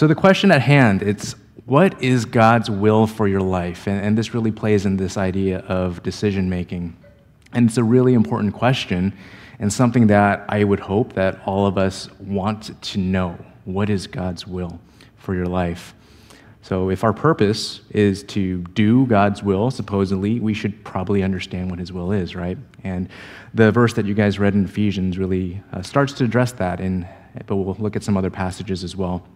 So the question at hand, it's what is God's will for your life? And, and this really plays in this idea of decision making. And it's a really important question and something that I would hope that all of us want to know. What is God's will for your life? So, if our purpose is to do God's will, supposedly, we should probably understand what His will is, right? And the verse that you guys read in Ephesians really uh, starts to address that, in, but we'll look at some other passages as well.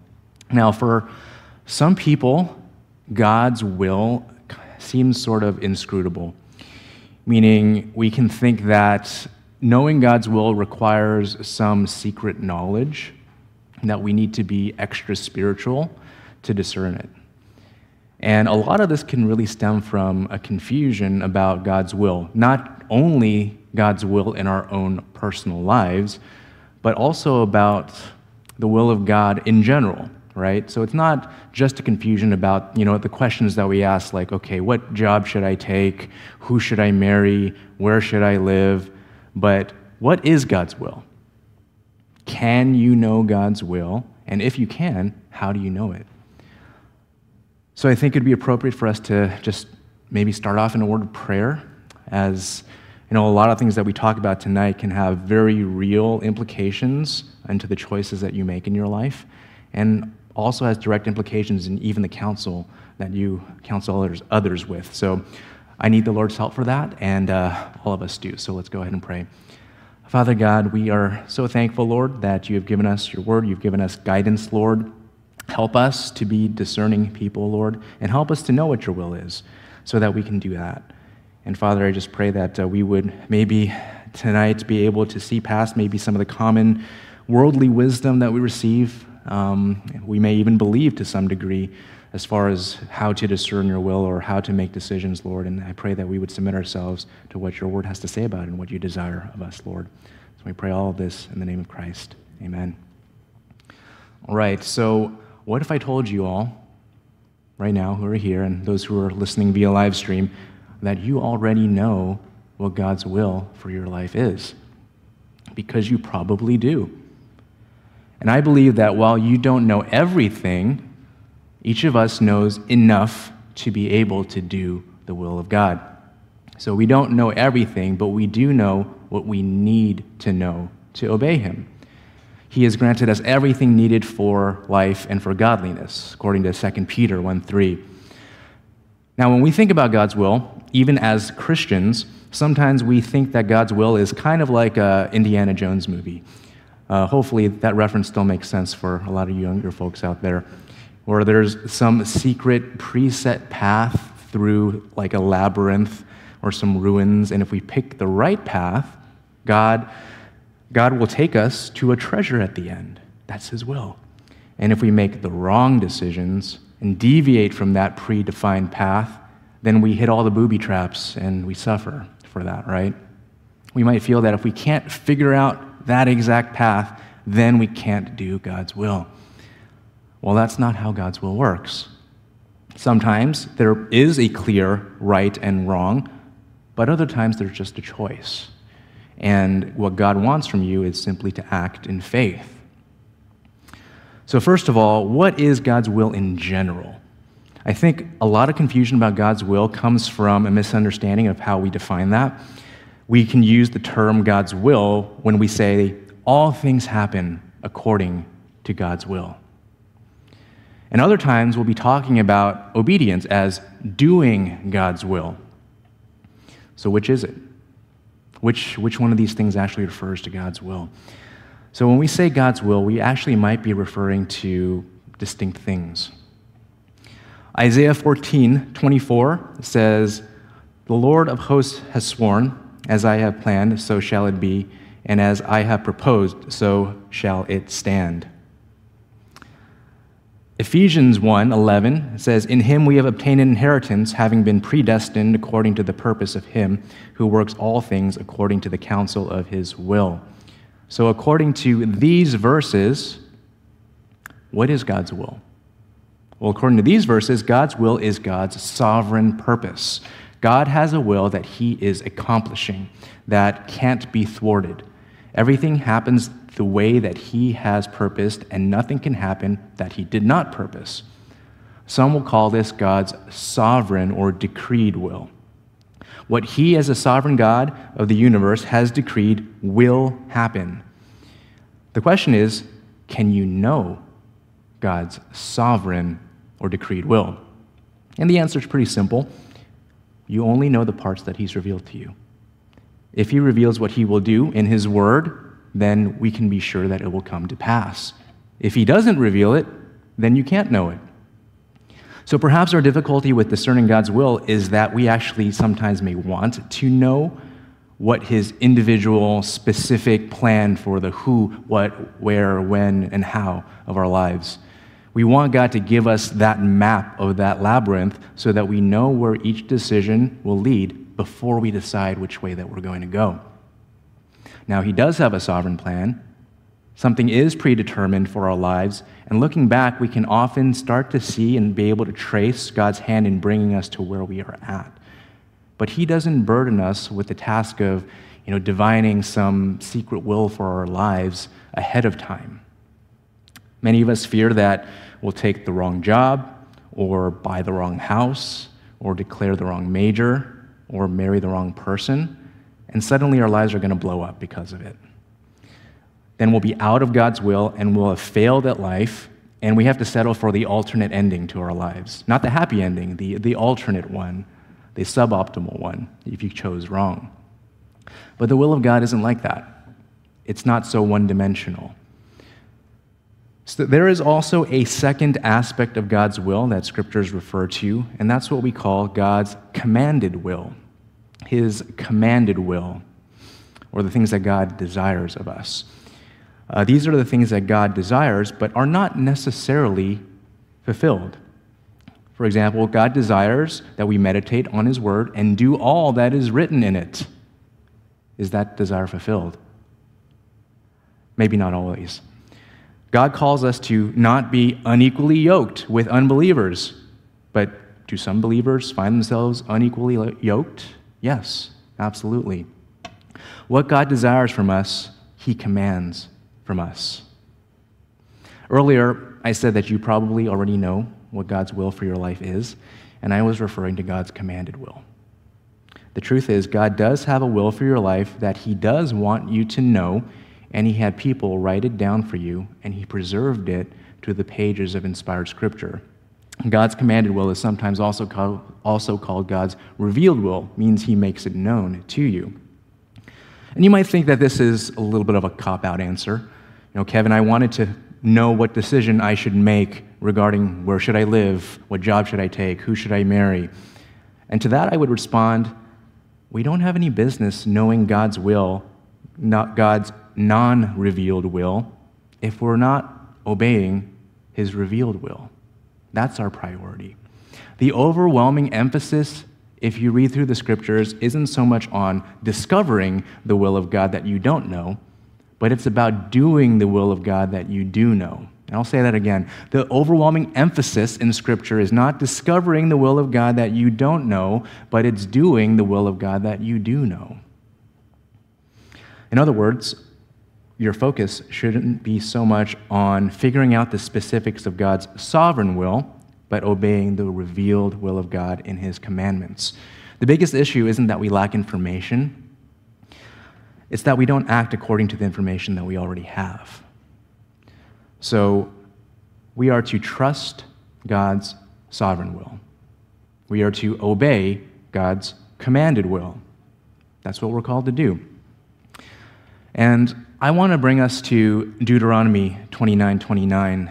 Now, for some people, God's will seems sort of inscrutable, meaning we can think that knowing God's will requires some secret knowledge, that we need to be extra spiritual to discern it. And a lot of this can really stem from a confusion about God's will, not only God's will in our own personal lives, but also about the will of God in general, right? So it's not just a confusion about, you know, the questions that we ask like, okay, what job should I take? Who should I marry? Where should I live? But what is God's will? Can you know God's will? And if you can, how do you know it? So I think it'd be appropriate for us to just maybe start off in a word of prayer, as you know, a lot of things that we talk about tonight can have very real implications into the choices that you make in your life, and also has direct implications in even the counsel that you counsel others, others with. So I need the Lord's help for that, and uh, all of us do. So let's go ahead and pray. Father God, we are so thankful, Lord, that you have given us your word. You've given us guidance, Lord. Help us to be discerning people, Lord, and help us to know what your will is so that we can do that. And Father, I just pray that uh, we would maybe tonight be able to see past maybe some of the common worldly wisdom that we receive. Um, we may even believe to some degree as far as how to discern your will or how to make decisions, Lord. And I pray that we would submit ourselves to what your word has to say about it and what you desire of us, Lord. So we pray all of this in the name of Christ. Amen. All right, so what if I told you all, right now, who are here, and those who are listening via live stream, that you already know what God's will for your life is? Because you probably do. And I believe that while you don't know everything, each of us knows enough to be able to do the will of God. So we don't know everything, but we do know what we need to know to obey Him. He has granted us everything needed for life and for godliness, according to 2 Peter 1 3. Now, when we think about God's will, even as Christians, sometimes we think that God's will is kind of like a Indiana Jones movie. Uh, hopefully, that reference still makes sense for a lot of younger folks out there, Or there's some secret preset path through like a labyrinth or some ruins, and if we pick the right path, God God will take us to a treasure at the end. That's His will. And if we make the wrong decisions and deviate from that predefined path, then we hit all the booby traps and we suffer for that, right? We might feel that if we can't figure out that exact path, then we can't do God's will. Well, that's not how God's will works. Sometimes there is a clear right and wrong, but other times there's just a choice. And what God wants from you is simply to act in faith. So, first of all, what is God's will in general? I think a lot of confusion about God's will comes from a misunderstanding of how we define that. We can use the term God's will when we say, all things happen according to God's will. And other times, we'll be talking about obedience as doing God's will. So, which is it? Which, which one of these things actually refers to God's will? So when we say God's will, we actually might be referring to distinct things. Isaiah 14, 24 says, The Lord of hosts has sworn, as I have planned, so shall it be, and as I have proposed, so shall it stand. Ephesians 1 11 says, In him we have obtained an inheritance, having been predestined according to the purpose of him who works all things according to the counsel of his will. So, according to these verses, what is God's will? Well, according to these verses, God's will is God's sovereign purpose. God has a will that he is accomplishing that can't be thwarted. Everything happens the way that He has purposed, and nothing can happen that He did not purpose. Some will call this God's sovereign or decreed will. What He, as a sovereign God of the universe, has decreed will happen. The question is can you know God's sovereign or decreed will? And the answer is pretty simple. You only know the parts that He's revealed to you. If He reveals what He will do in His Word, then we can be sure that it will come to pass. If He doesn't reveal it, then you can't know it. So perhaps our difficulty with discerning God's will is that we actually sometimes may want to know what His individual, specific plan for the who, what, where, when, and how of our lives. We want God to give us that map of that labyrinth so that we know where each decision will lead before we decide which way that we're going to go. Now, He does have a sovereign plan. Something is predetermined for our lives, and looking back, we can often start to see and be able to trace God's hand in bringing us to where we are at. But He doesn't burden us with the task of, you know, divining some secret will for our lives ahead of time. Many of us fear that we'll take the wrong job, or buy the wrong house, or declare the wrong major, or marry the wrong person, and suddenly our lives are going to blow up because of it. Then we'll be out of God's will and we'll have failed at life, and we have to settle for the alternate ending to our lives. Not the happy ending, the, the alternate one, the suboptimal one, if you chose wrong. But the will of God isn't like that. It's not so one dimensional. So there is also a second aspect of God's will that scriptures refer to, and that's what we call God's commanded will. His commanded will, or the things that God desires of us. Uh, these are the things that God desires, but are not necessarily fulfilled. For example, God desires that we meditate on His Word and do all that is written in it. Is that desire fulfilled? Maybe not always. God calls us to not be unequally yoked with unbelievers. But do some believers find themselves unequally yoked? Yes, absolutely. What God desires from us, He commands from us. Earlier, I said that you probably already know what God's will for your life is, and I was referring to God's commanded will. The truth is, God does have a will for your life that He does want you to know and he had people write it down for you, and he preserved it to the pages of inspired scripture. God's commanded will is sometimes also called, also called God's revealed will, means he makes it known to you. And you might think that this is a little bit of a cop out answer. You know, Kevin, I wanted to know what decision I should make regarding where should I live, what job should I take, who should I marry. And to that I would respond, we don't have any business knowing God's will, not God's non revealed will if we're not obeying his revealed will. That's our priority. The overwhelming emphasis, if you read through the scriptures, isn't so much on discovering the will of God that you don't know, but it's about doing the will of God that you do know. And I'll say that again. The overwhelming emphasis in Scripture is not discovering the will of God that you don't know, but it's doing the will of God that you do know. In other words, your focus shouldn't be so much on figuring out the specifics of God's sovereign will, but obeying the revealed will of God in His commandments. The biggest issue isn't that we lack information, it's that we don't act according to the information that we already have. So we are to trust God's sovereign will, we are to obey God's commanded will. That's what we're called to do. And I want to bring us to Deuteronomy 29 29.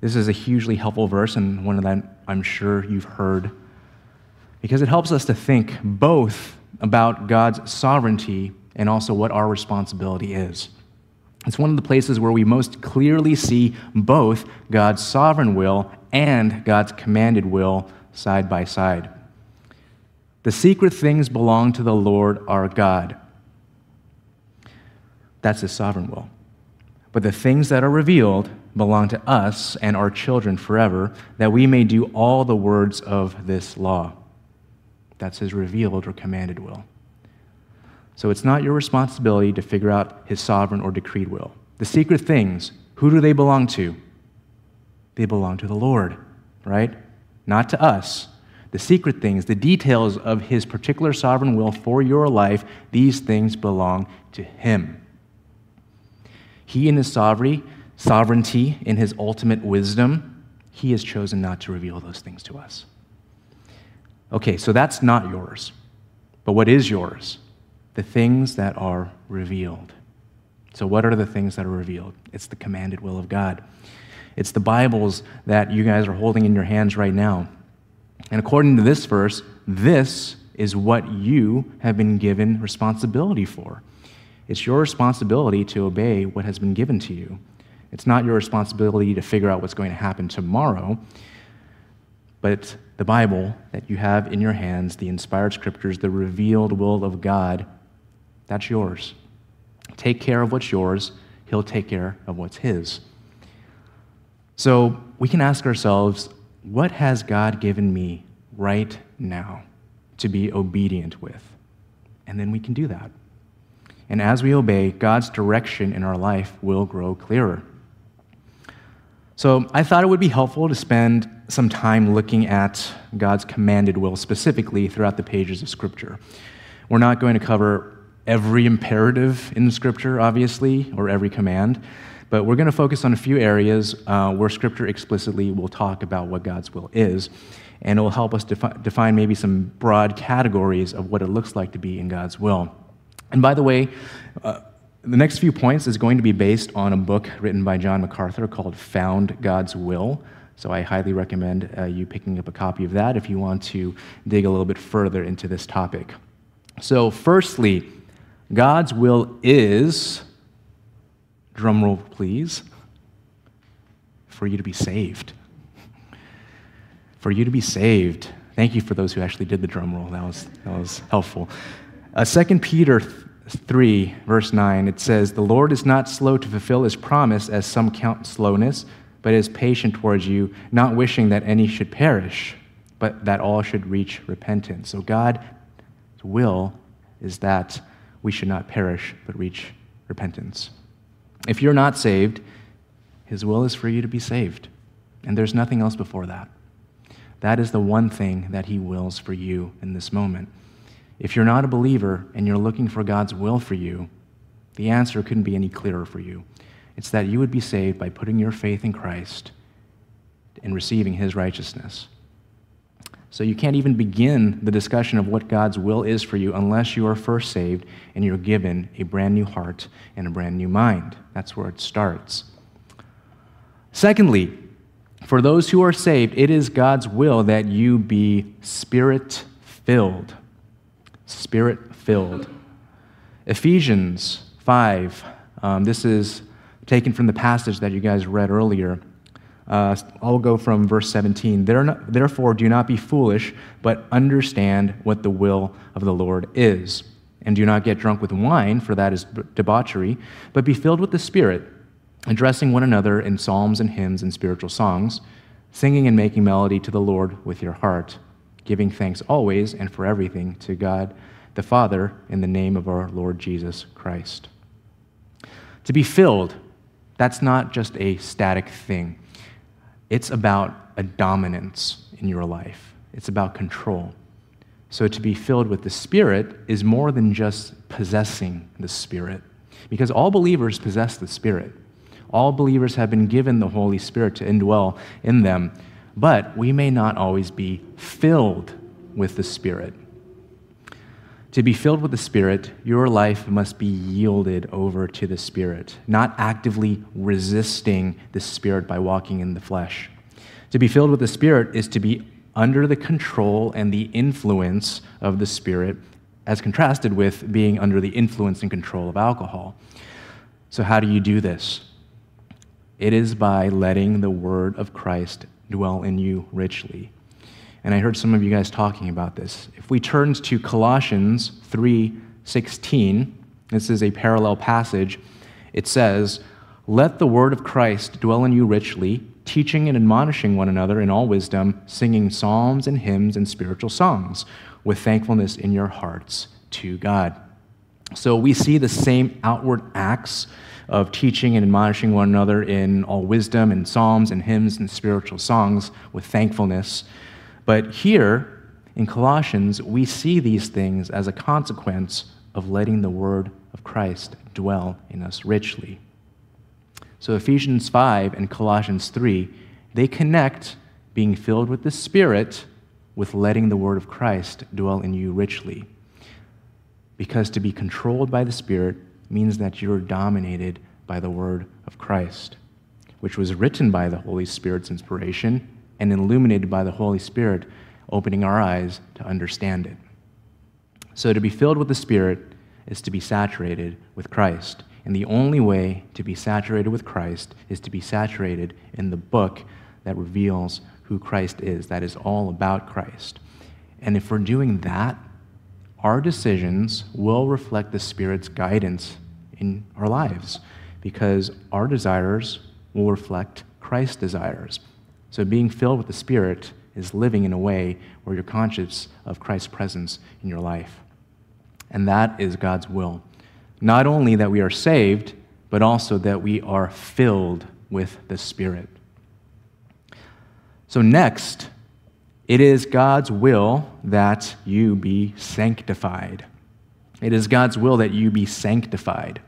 This is a hugely helpful verse, and one that I'm sure you've heard, because it helps us to think both about God's sovereignty and also what our responsibility is. It's one of the places where we most clearly see both God's sovereign will and God's commanded will side by side. The secret things belong to the Lord our God that's his sovereign will. But the things that are revealed belong to us and our children forever, that we may do all the words of this law. That's his revealed or commanded will. So it's not your responsibility to figure out his sovereign or decreed will. The secret things, who do they belong to? They belong to the Lord, right? Not to us. The secret things, the details of his particular sovereign will for your life, these things belong to him. He, in his sovereignty, sovereignty, in his ultimate wisdom, he has chosen not to reveal those things to us. Okay, so that's not yours. But what is yours? The things that are revealed. So, what are the things that are revealed? It's the commanded will of God. It's the Bibles that you guys are holding in your hands right now. And according to this verse, this is what you have been given responsibility for. It's your responsibility to obey what has been given to you. It's not your responsibility to figure out what's going to happen tomorrow, but the Bible that you have in your hands, the inspired scriptures, the revealed will of God, that's yours. Take care of what's yours, He'll take care of what's His. So we can ask ourselves, what has God given me right now to be obedient with? And then we can do that. And as we obey, God's direction in our life will grow clearer. So I thought it would be helpful to spend some time looking at God's commanded will specifically throughout the pages of Scripture. We're not going to cover every imperative in Scripture, obviously, or every command, but we're going to focus on a few areas uh, where Scripture explicitly will talk about what God's will is, and it will help us defi- define maybe some broad categories of what it looks like to be in God's will. And by the way, uh, the next few points is going to be based on a book written by John MacArthur called Found God's Will. So I highly recommend uh, you picking up a copy of that if you want to dig a little bit further into this topic. So, firstly, God's will is, drumroll please, for you to be saved. For you to be saved. Thank you for those who actually did the drum roll. That was, that was helpful. Uh, 2 Peter 3, verse 9, it says, The Lord is not slow to fulfill his promise, as some count slowness, but is patient towards you, not wishing that any should perish, but that all should reach repentance. So God's will is that we should not perish, but reach repentance. If you're not saved, his will is for you to be saved. And there's nothing else before that. That is the one thing that he wills for you in this moment. If you're not a believer and you're looking for God's will for you, the answer couldn't be any clearer for you. It's that you would be saved by putting your faith in Christ and receiving his righteousness. So you can't even begin the discussion of what God's will is for you unless you are first saved and you're given a brand new heart and a brand new mind. That's where it starts. Secondly, for those who are saved, it is God's will that you be spirit filled. Spirit filled. Ephesians 5, um, this is taken from the passage that you guys read earlier. Uh, I'll go from verse 17. Therefore, do not be foolish, but understand what the will of the Lord is. And do not get drunk with wine, for that is debauchery, but be filled with the Spirit, addressing one another in psalms and hymns and spiritual songs, singing and making melody to the Lord with your heart, giving thanks always and for everything to God the Father in the name of our Lord Jesus Christ. To be filled, that's not just a static thing. It's about a dominance in your life, it's about control. So, to be filled with the Spirit is more than just possessing the Spirit, because all believers possess the Spirit. All believers have been given the Holy Spirit to indwell in them, but we may not always be filled with the Spirit. To be filled with the Spirit, your life must be yielded over to the Spirit, not actively resisting the Spirit by walking in the flesh. To be filled with the Spirit is to be under the control and the influence of the Spirit, as contrasted with being under the influence and control of alcohol. So, how do you do this? It is by letting the Word of Christ dwell in you richly. And I heard some of you guys talking about this. If we turn to Colossians 3:16, this is a parallel passage. It says, "Let the word of Christ dwell in you richly, teaching and admonishing one another in all wisdom, singing psalms and hymns and spiritual songs with thankfulness in your hearts to God." So we see the same outward acts of teaching and admonishing one another in all wisdom and psalms and hymns and spiritual songs with thankfulness. But here in Colossians, we see these things as a consequence of letting the word of Christ dwell in us richly. So Ephesians 5 and Colossians 3, they connect being filled with the Spirit with letting the word of Christ dwell in you richly. Because to be controlled by the Spirit means that you're dominated by the word of Christ, which was written by the Holy Spirit's inspiration and illuminated by the Holy Spirit, opening our eyes to understand it. So to be filled with the Spirit is to be saturated with Christ. And the only way to be saturated with Christ is to be saturated in the book that reveals who Christ is, that is all about Christ. And if we're doing that, our decisions will reflect the Spirit's guidance in our lives because our desires will reflect Christ's desires. So being filled with the Spirit is living in a way where you're conscious of Christ's presence in your life. And that is God's will. Not only that we are saved, but also that we are filled with the Spirit. So, next, it is God's will that you be sanctified. It is God's will that you be sanctified.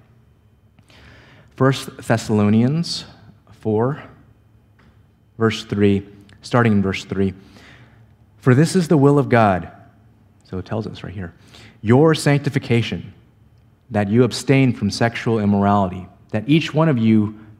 1 Thessalonians 4, verse 3, starting in verse 3. For this is the will of God. So it tells us right here your sanctification, that you abstain from sexual immorality, that each one of you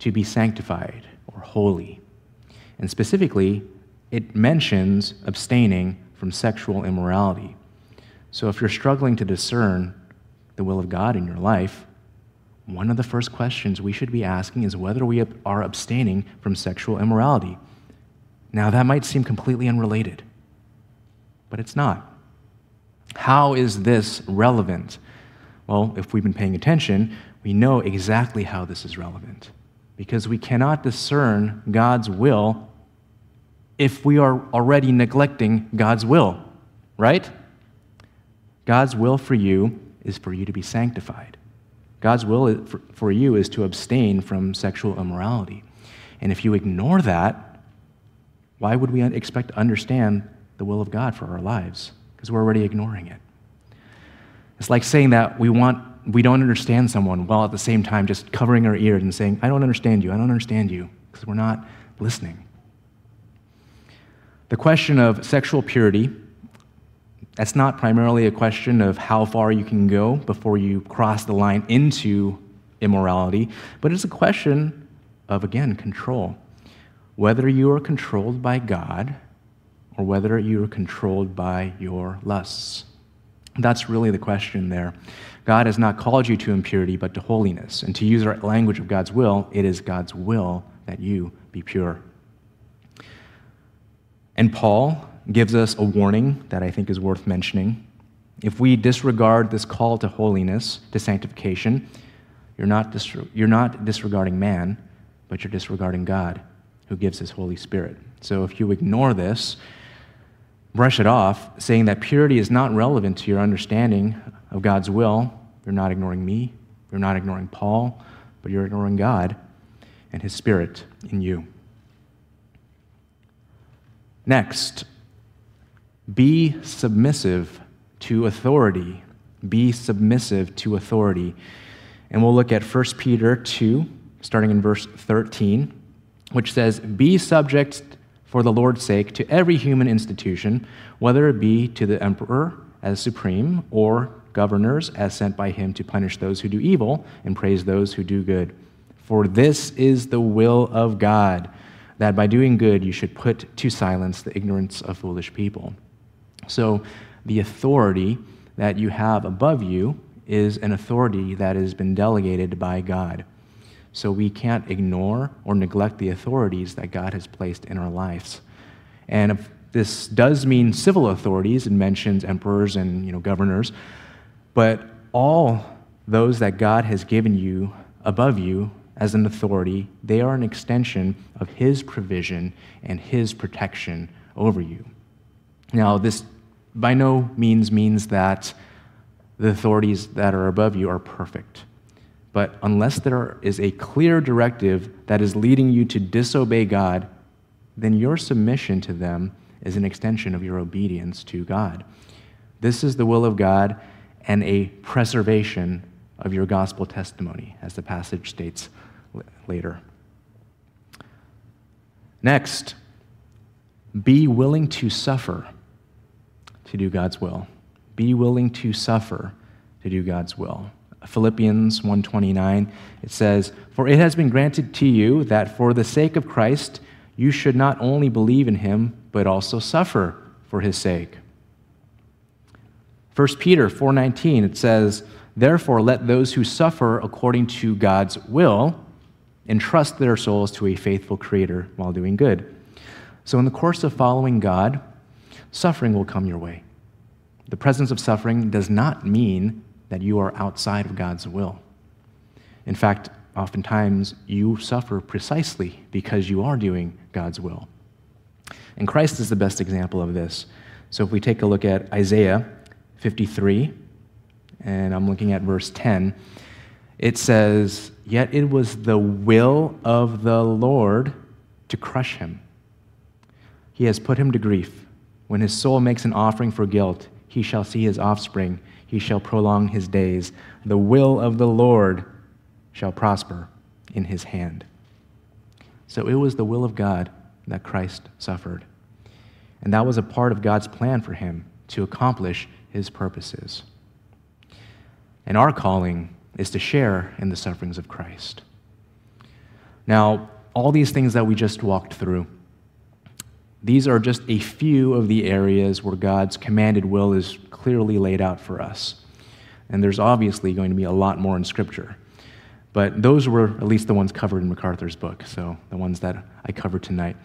to be sanctified or holy. And specifically, it mentions abstaining from sexual immorality. So if you're struggling to discern the will of God in your life, one of the first questions we should be asking is whether we are abstaining from sexual immorality. Now, that might seem completely unrelated, but it's not. How is this relevant? Well, if we've been paying attention, we know exactly how this is relevant because we cannot discern God's will if we are already neglecting God's will, right? God's will for you is for you to be sanctified. God's will for you is to abstain from sexual immorality. And if you ignore that, why would we expect to understand the will of God for our lives? because we're already ignoring it. It's like saying that we want we don't understand someone while at the same time just covering our ears and saying, I don't understand you, I don't understand you, because we're not listening. The question of sexual purity, that's not primarily a question of how far you can go before you cross the line into immorality, but it's a question of, again, control. Whether you are controlled by God or whether you are controlled by your lusts. That's really the question there. God has not called you to impurity, but to holiness. And to use our language of God's will, it is God's will that you be pure. And Paul gives us a warning that I think is worth mentioning. If we disregard this call to holiness, to sanctification, you're not, dis- you're not disregarding man, but you're disregarding God who gives his Holy Spirit. So if you ignore this, brush it off, saying that purity is not relevant to your understanding of God's will, you're not ignoring me, you're not ignoring Paul, but you're ignoring God and His Spirit in you. Next, be submissive to authority. Be submissive to authority. And we'll look at 1 Peter 2, starting in verse 13, which says, Be subject for the Lord's sake to every human institution, whether it be to the emperor as supreme or governors as sent by him to punish those who do evil and praise those who do good. For this is the will of God, that by doing good you should put to silence the ignorance of foolish people. So, the authority that you have above you is an authority that has been delegated by God. So we can't ignore or neglect the authorities that God has placed in our lives. And if this does mean civil authorities, it mentions emperors and you know, governors, but all those that God has given you above you as an authority, they are an extension of His provision and His protection over you. Now, this by no means means that the authorities that are above you are perfect. But unless there is a clear directive that is leading you to disobey God, then your submission to them is an extension of your obedience to God. This is the will of God and a preservation of your gospel testimony, as the passage states later. Next, be willing to suffer to do God's will. Be willing to suffer to do God's will. Philippians 1:29 it says, "For it has been granted to you that for the sake of Christ you should not only believe in him but also suffer for his sake." 1 Peter 4:19 it says, "Therefore let those who suffer according to God's will entrust their souls to a faithful creator while doing good." So in the course of following God, suffering will come your way. The presence of suffering does not mean that you are outside of God's will. In fact, oftentimes you suffer precisely because you are doing God's will. And Christ is the best example of this. So if we take a look at Isaiah 53, and I'm looking at verse 10, it says, Yet it was the will of the Lord to crush him. He has put him to grief. When his soul makes an offering for guilt, he shall see his offspring, he shall prolong his days. The will of the Lord shall prosper in his hand. So it was the will of God that Christ suffered. And that was a part of God's plan for him to accomplish his purposes. And our calling is to share in the sufferings of Christ. Now, all these things that we just walked through, these are just a few of the areas where God's commanded will is clearly laid out for us. And there's obviously going to be a lot more in Scripture. But those were at least the ones covered in MacArthur's book, so the ones that I covered tonight.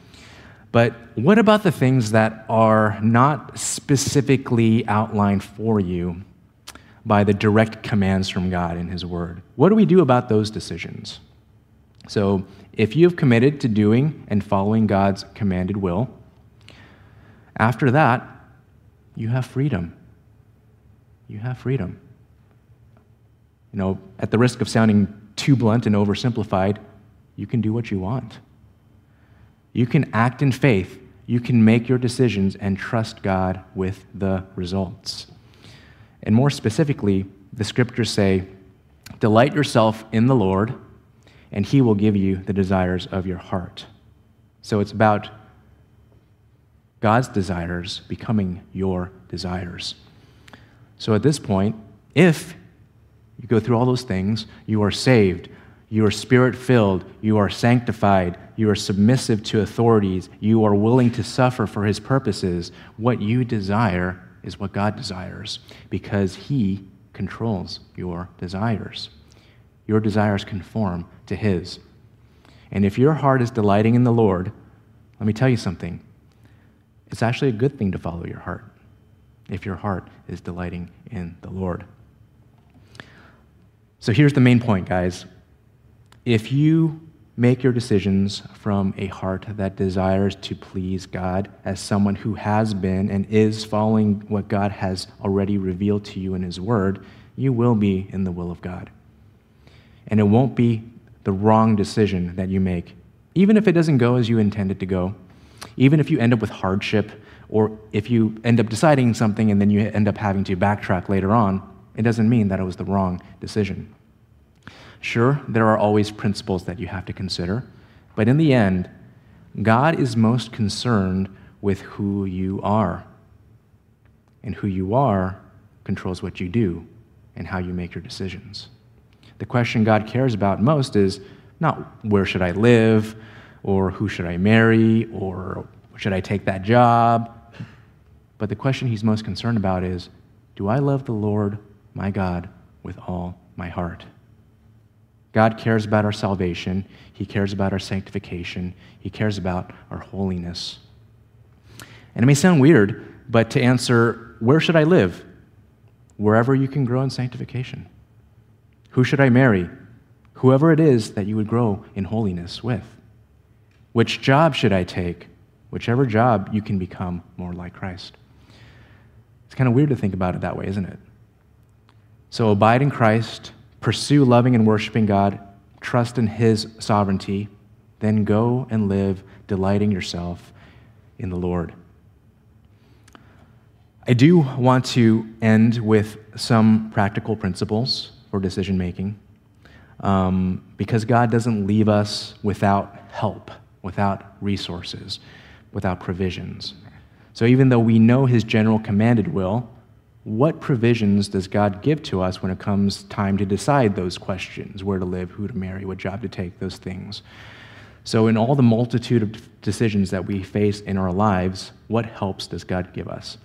But what about the things that are not specifically outlined for you by the direct commands from God in His Word? What do we do about those decisions? So, if you have committed to doing and following God's commanded will, after that, you have freedom. You have freedom. You know, at the risk of sounding too blunt and oversimplified, you can do what you want. You can act in faith. You can make your decisions and trust God with the results. And more specifically, the scriptures say, Delight yourself in the Lord, and he will give you the desires of your heart. So it's about God's desires becoming your desires. So at this point, if you go through all those things, you are saved, you are spirit filled, you are sanctified, you are submissive to authorities, you are willing to suffer for his purposes, what you desire is what God desires because he controls your desires. Your desires conform to his. And if your heart is delighting in the Lord, let me tell you something it's actually a good thing to follow your heart if your heart is delighting in the Lord. So here's the main point, guys. If you make your decisions from a heart that desires to please God as someone who has been and is following what God has already revealed to you in His Word, you will be in the will of God. And it won't be the wrong decision that you make, even if it doesn't go as you intended to go even if you end up with hardship, or if you end up deciding something and then you end up having to backtrack later on, it doesn't mean that it was the wrong decision. Sure, there are always principles that you have to consider, but in the end, God is most concerned with who you are. And who you are controls what you do and how you make your decisions. The question God cares about most is not where should I live or who should I marry, or should I take that job? But the question he's most concerned about is do I love the Lord, my God, with all my heart. God cares about our salvation, He cares about our sanctification, He cares about our holiness. And it may sound weird, but to answer, where should I live? Wherever you can grow in sanctification. Who should I marry? Whoever it is that you would grow in holiness with. Which job should I take? Whichever job you can become more like Christ. It's kind of weird to think about it that way, isn't it? So abide in Christ, pursue loving and worshiping God, trust in His sovereignty, then go and live delighting yourself in the Lord. I do want to end with some practical principles for decision making um, because God doesn't leave us without help, without resources, without provisions. So even though we know His general commanded will, what provisions does God give to us when it comes time to decide those questions where to live, who to marry, what job to take, those things? So, in all the multitude of decisions that we face in our lives, what helps does God give us?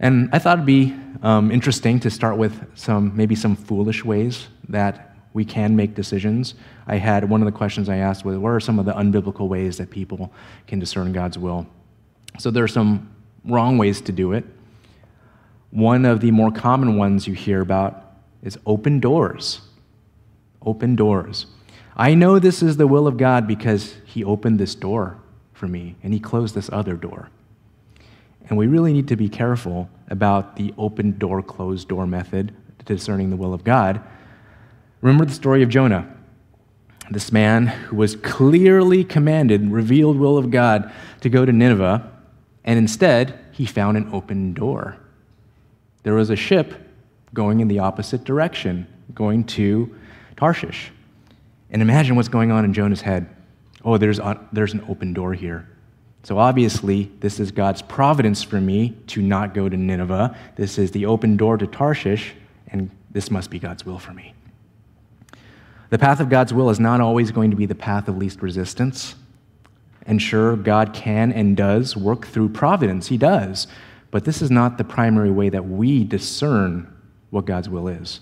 And I thought it'd be um, interesting to start with some, maybe some foolish ways that we can make decisions. I had one of the questions I asked was, what are some of the unbiblical ways that people can discern God's will? So there are some wrong ways to do it. One of the more common ones you hear about is open doors. Open doors. I know this is the will of God because He opened this door for me and He closed this other door. And we really need to be careful about the open door, closed door method discerning the will of God. Remember the story of Jonah. This man who was clearly commanded, revealed will of God to go to Nineveh, and instead he found an open door. There was a ship going in the opposite direction, going to Tarshish. And imagine what's going on in Jonah's head. Oh, there's, a, there's an open door here. So obviously, this is God's providence for me to not go to Nineveh. This is the open door to Tarshish, and this must be God's will for me. The path of God's will is not always going to be the path of least resistance. And sure, God can and does work through providence. He does. But this is not the primary way that we discern what God's will is.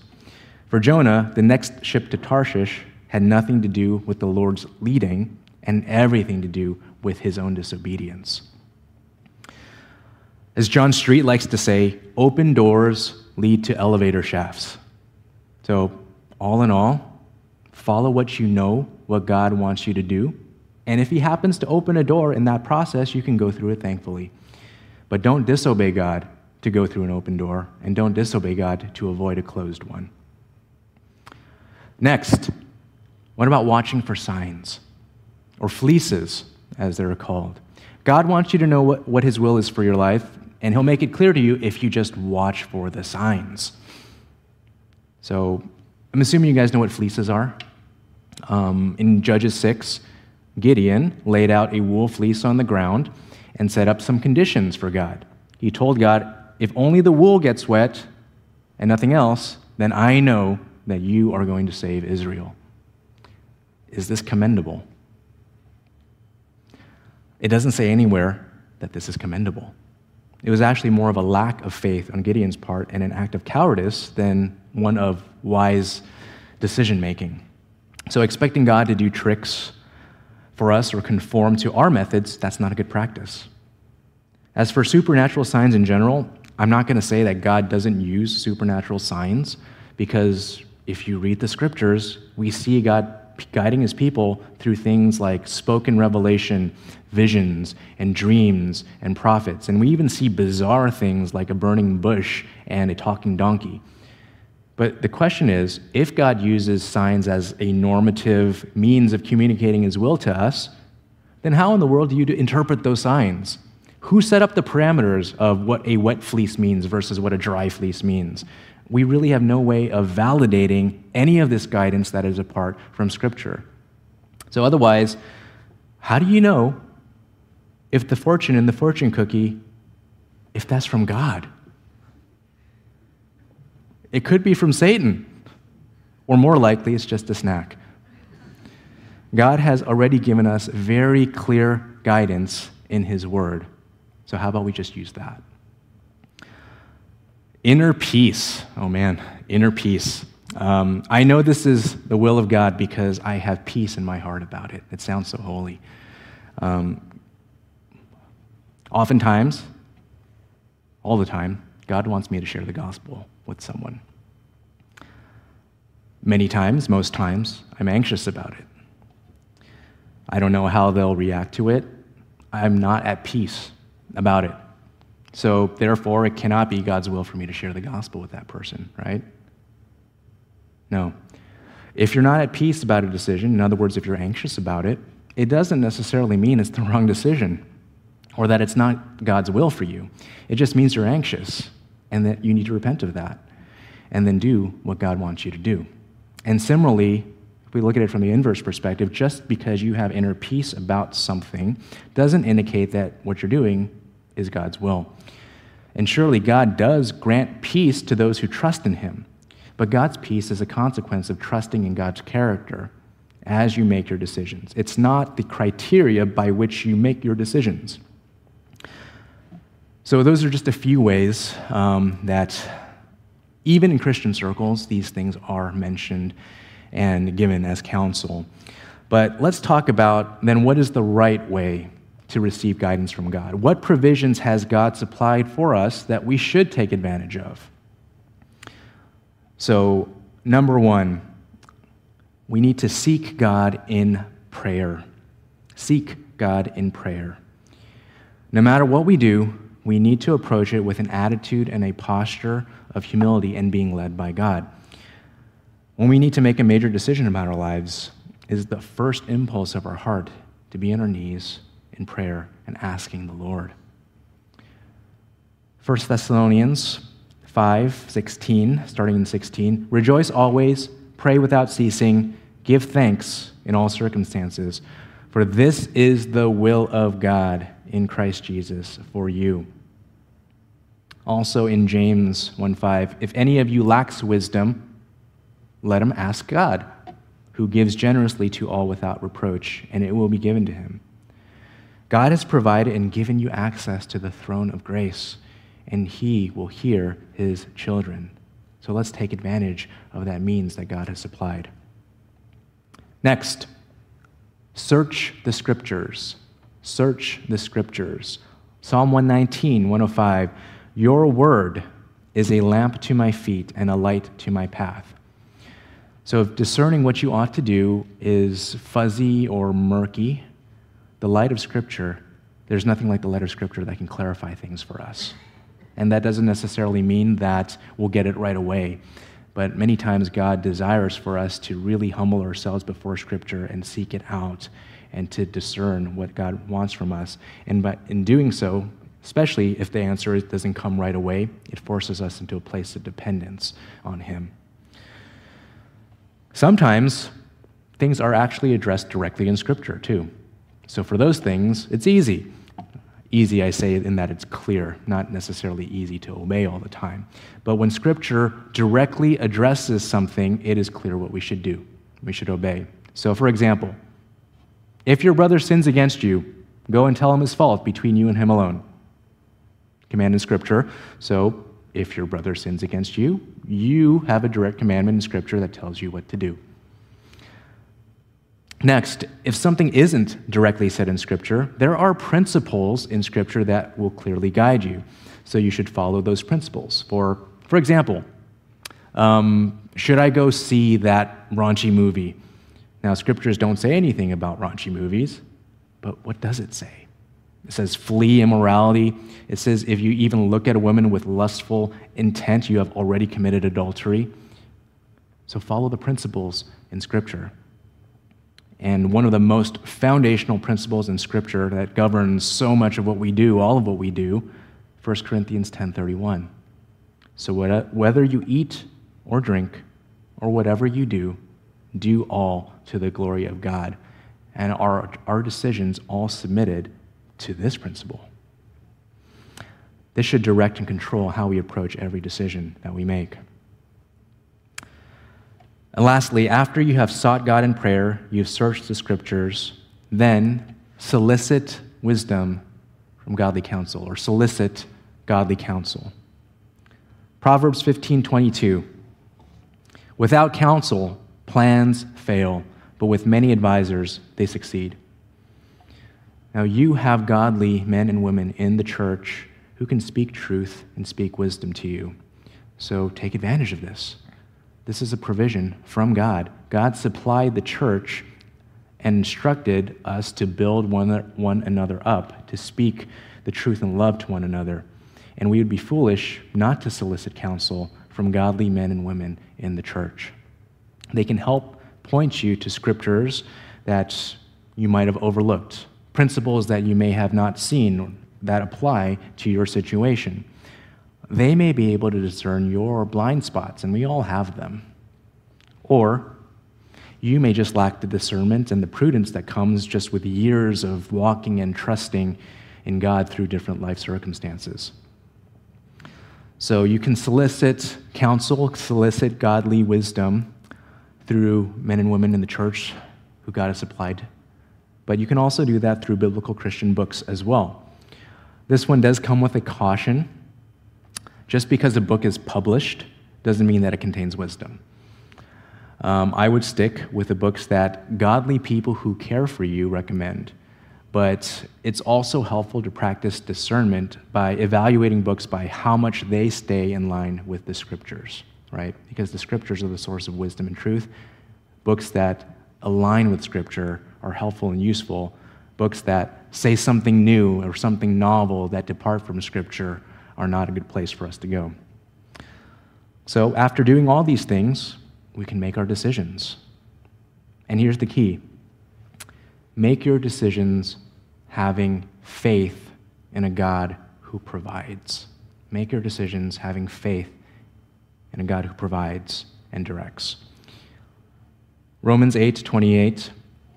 For Jonah, the next ship to Tarshish had nothing to do with the Lord's leading and everything to do with his own disobedience. As John Street likes to say, open doors lead to elevator shafts. So, all in all, follow what you know, what God wants you to do. And if He happens to open a door in that process, you can go through it thankfully. But don't disobey God to go through an open door, and don't disobey God to avoid a closed one. Next, what about watching for signs or fleeces? as they're called. God wants you to know what, what His will is for your life, and He'll make it clear to you if you just watch for the signs. So I'm assuming you guys know what fleeces are. Um, in Judges 6, Gideon laid out a wool fleece on the ground and set up some conditions for God. He told God, If only the wool gets wet and nothing else, then I know that you are going to save Israel. Is this commendable? It doesn't say anywhere that this is commendable. It was actually more of a lack of faith on Gideon's part and an act of cowardice than one of wise decision making. So, expecting God to do tricks for us or conform to our methods, that's not a good practice. As for supernatural signs in general, I'm not going to say that God doesn't use supernatural signs because if you read the scriptures, we see God guiding his people through things like spoken revelation, visions, and dreams and prophets. And we even see bizarre things like a burning bush and a talking donkey. But the question is if God uses signs as a normative means of communicating his will to us, then how in the world do you interpret those signs? Who set up the parameters of what a wet fleece means versus what a dry fleece means? we really have no way of validating any of this guidance that is apart from Scripture. So, otherwise, how do you know if the fortune in the fortune cookie, if that's from God? It could be from Satan, or more likely, it's just a snack. God has already given us very clear guidance in His Word. So, how about we just use that? Inner peace. Oh man, inner peace. Um, I know this is the will of God because I have peace in my heart about it. It sounds so holy. Um, oftentimes, all the time, God wants me to share the gospel with someone. Many times, most times, I'm anxious about it. I don't know how they'll react to it. I'm not at peace about it. So, therefore, it cannot be God's will for me to share the gospel with that person, right? No. If you're not at peace about a decision, in other words, if you're anxious about it, it doesn't necessarily mean it's the wrong decision or that it's not God's will for you. It just means you're anxious and that you need to repent of that and then do what God wants you to do. And similarly, if we look at it from the inverse perspective, just because you have inner peace about something doesn't indicate that what you're doing is God's will. And surely God does grant peace to those who trust in Him. But God's peace is a consequence of trusting in God's character as you make your decisions. It's not the criteria by which you make your decisions. So, those are just a few ways um, that, even in Christian circles, these things are mentioned and given as counsel. But let's talk about then what is the right way to receive guidance from God? What provisions has God supplied for us that we should take advantage of? So, number one, we need to seek God in prayer. Seek God in prayer. No matter what we do, we need to approach it with an attitude and a posture of humility and being led by God. When we need to make a major decision about our lives, is the first impulse of our heart to be on our knees in prayer and asking the Lord. 1 Thessalonians 5 16, starting in 16. Rejoice always, pray without ceasing, give thanks in all circumstances, for this is the will of God in Christ Jesus for you. Also in James 1:5, if any of you lacks wisdom, let him ask God, who gives generously to all without reproach, and it will be given to him. God has provided and given you access to the throne of grace and he will hear his children. So let's take advantage of that means that God has supplied. Next, search the scriptures. Search the scriptures. Psalm 119, 105 Your word is a lamp to my feet and a light to my path. So, if discerning what you ought to do is fuzzy or murky, the light of Scripture, there's nothing like the light of Scripture that can clarify things for us. And that doesn't necessarily mean that we'll get it right away. But many times God desires for us to really humble ourselves before Scripture and seek it out and to discern what God wants from us. And by, in doing so, especially if the answer doesn't come right away, it forces us into a place of dependence on Him. Sometimes things are actually addressed directly in Scripture, too. So for those things, it's easy. Easy, I say, in that it's clear, not necessarily easy to obey all the time. But when Scripture directly addresses something, it is clear what we should do. We should obey. So, for example, if your brother sins against you, go and tell him his fault between you and him alone. Command in Scripture. So, if your brother sins against you, you have a direct commandment in Scripture that tells you what to do. Next, if something isn't directly said in Scripture, there are principles in Scripture that will clearly guide you. So you should follow those principles. For, for example, um, should I go see that raunchy movie? Now, Scriptures don't say anything about raunchy movies, but what does it say? It says, flee immorality. It says, if you even look at a woman with lustful intent, you have already committed adultery. So follow the principles in Scripture. And one of the most foundational principles in Scripture that governs so much of what we do, all of what we do, 1 Corinthians 10:31. So whether you eat or drink or whatever you do, do all to the glory of God. And our, our decisions all submitted to this principle. This should direct and control how we approach every decision that we make. And lastly, after you have sought God in prayer, you've searched the scriptures, then solicit wisdom from godly counsel or solicit godly counsel. Proverbs 15:22. Without counsel, plans fail, but with many advisors, they succeed. Now you have godly men and women in the church who can speak truth and speak wisdom to you. So take advantage of this. This is a provision from God. God supplied the church and instructed us to build one, one another up, to speak the truth and love to one another. And we would be foolish not to solicit counsel from godly men and women in the church. They can help point you to scriptures that you might have overlooked, principles that you may have not seen that apply to your situation. They may be able to discern your blind spots, and we all have them. Or you may just lack the discernment and the prudence that comes just with years of walking and trusting in God through different life circumstances. So you can solicit counsel, solicit godly wisdom through men and women in the church who God has supplied. But you can also do that through biblical Christian books as well. This one does come with a caution. Just because a book is published doesn't mean that it contains wisdom. Um, I would stick with the books that godly people who care for you recommend. But it's also helpful to practice discernment by evaluating books by how much they stay in line with the scriptures, right? Because the scriptures are the source of wisdom and truth. Books that align with scripture are helpful and useful. Books that say something new or something novel that depart from scripture are not a good place for us to go. So, after doing all these things, we can make our decisions. And here's the key make your decisions having faith in a God who provides. Make your decisions having faith in a God who provides and directs. Romans 8 28,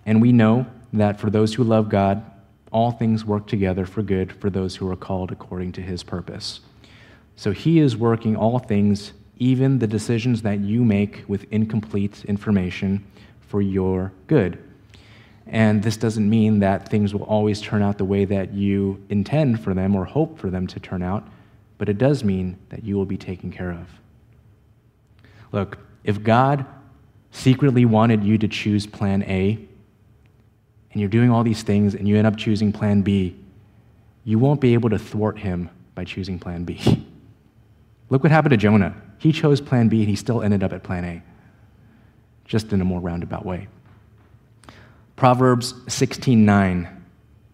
and we know that for those who love God, all things work together for good for those who are called according to his purpose. So he is working all things even the decisions that you make with incomplete information for your good. And this doesn't mean that things will always turn out the way that you intend for them or hope for them to turn out, but it does mean that you will be taken care of. Look, if God secretly wanted you to choose plan A, and you're doing all these things and you end up choosing plan B, you won't be able to thwart him by choosing plan B. Look what happened to Jonah. He chose plan B and he still ended up at plan A, just in a more roundabout way. Proverbs 16:9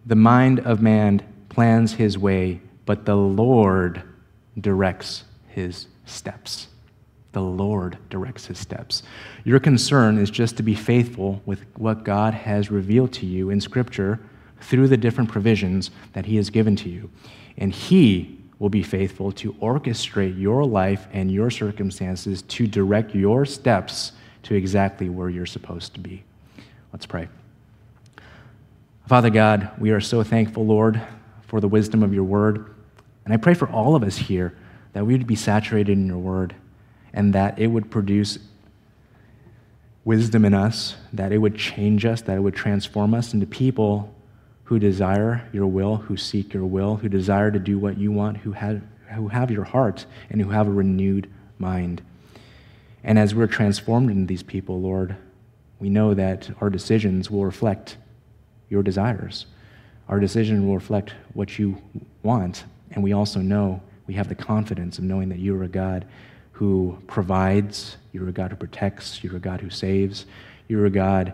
The mind of man plans his way, but the Lord directs his steps. The Lord directs his steps. Your concern is just to be faithful with what God has revealed to you in Scripture through the different provisions that he has given to you. And he will be faithful to orchestrate your life and your circumstances to direct your steps to exactly where you're supposed to be. Let's pray. Father God, we are so thankful, Lord, for the wisdom of your word. And I pray for all of us here that we would be saturated in your word and that it would produce wisdom in us, that it would change us, that it would transform us into people who desire your will, who seek your will, who desire to do what you want, who have, who have your heart, and who have a renewed mind. And as we're transformed into these people, Lord, we know that our decisions will reflect your desires. Our decision will reflect what you want. And we also know, we have the confidence of knowing that you are a God who provides, you're a God who protects, you're a God who saves, you're a God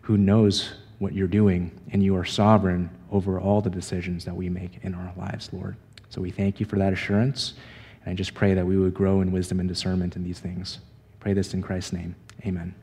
who knows what you're doing, and you are sovereign over all the decisions that we make in our lives, Lord. So we thank you for that assurance, and I just pray that we would grow in wisdom and discernment in these things. pray this in Christ's name. Amen.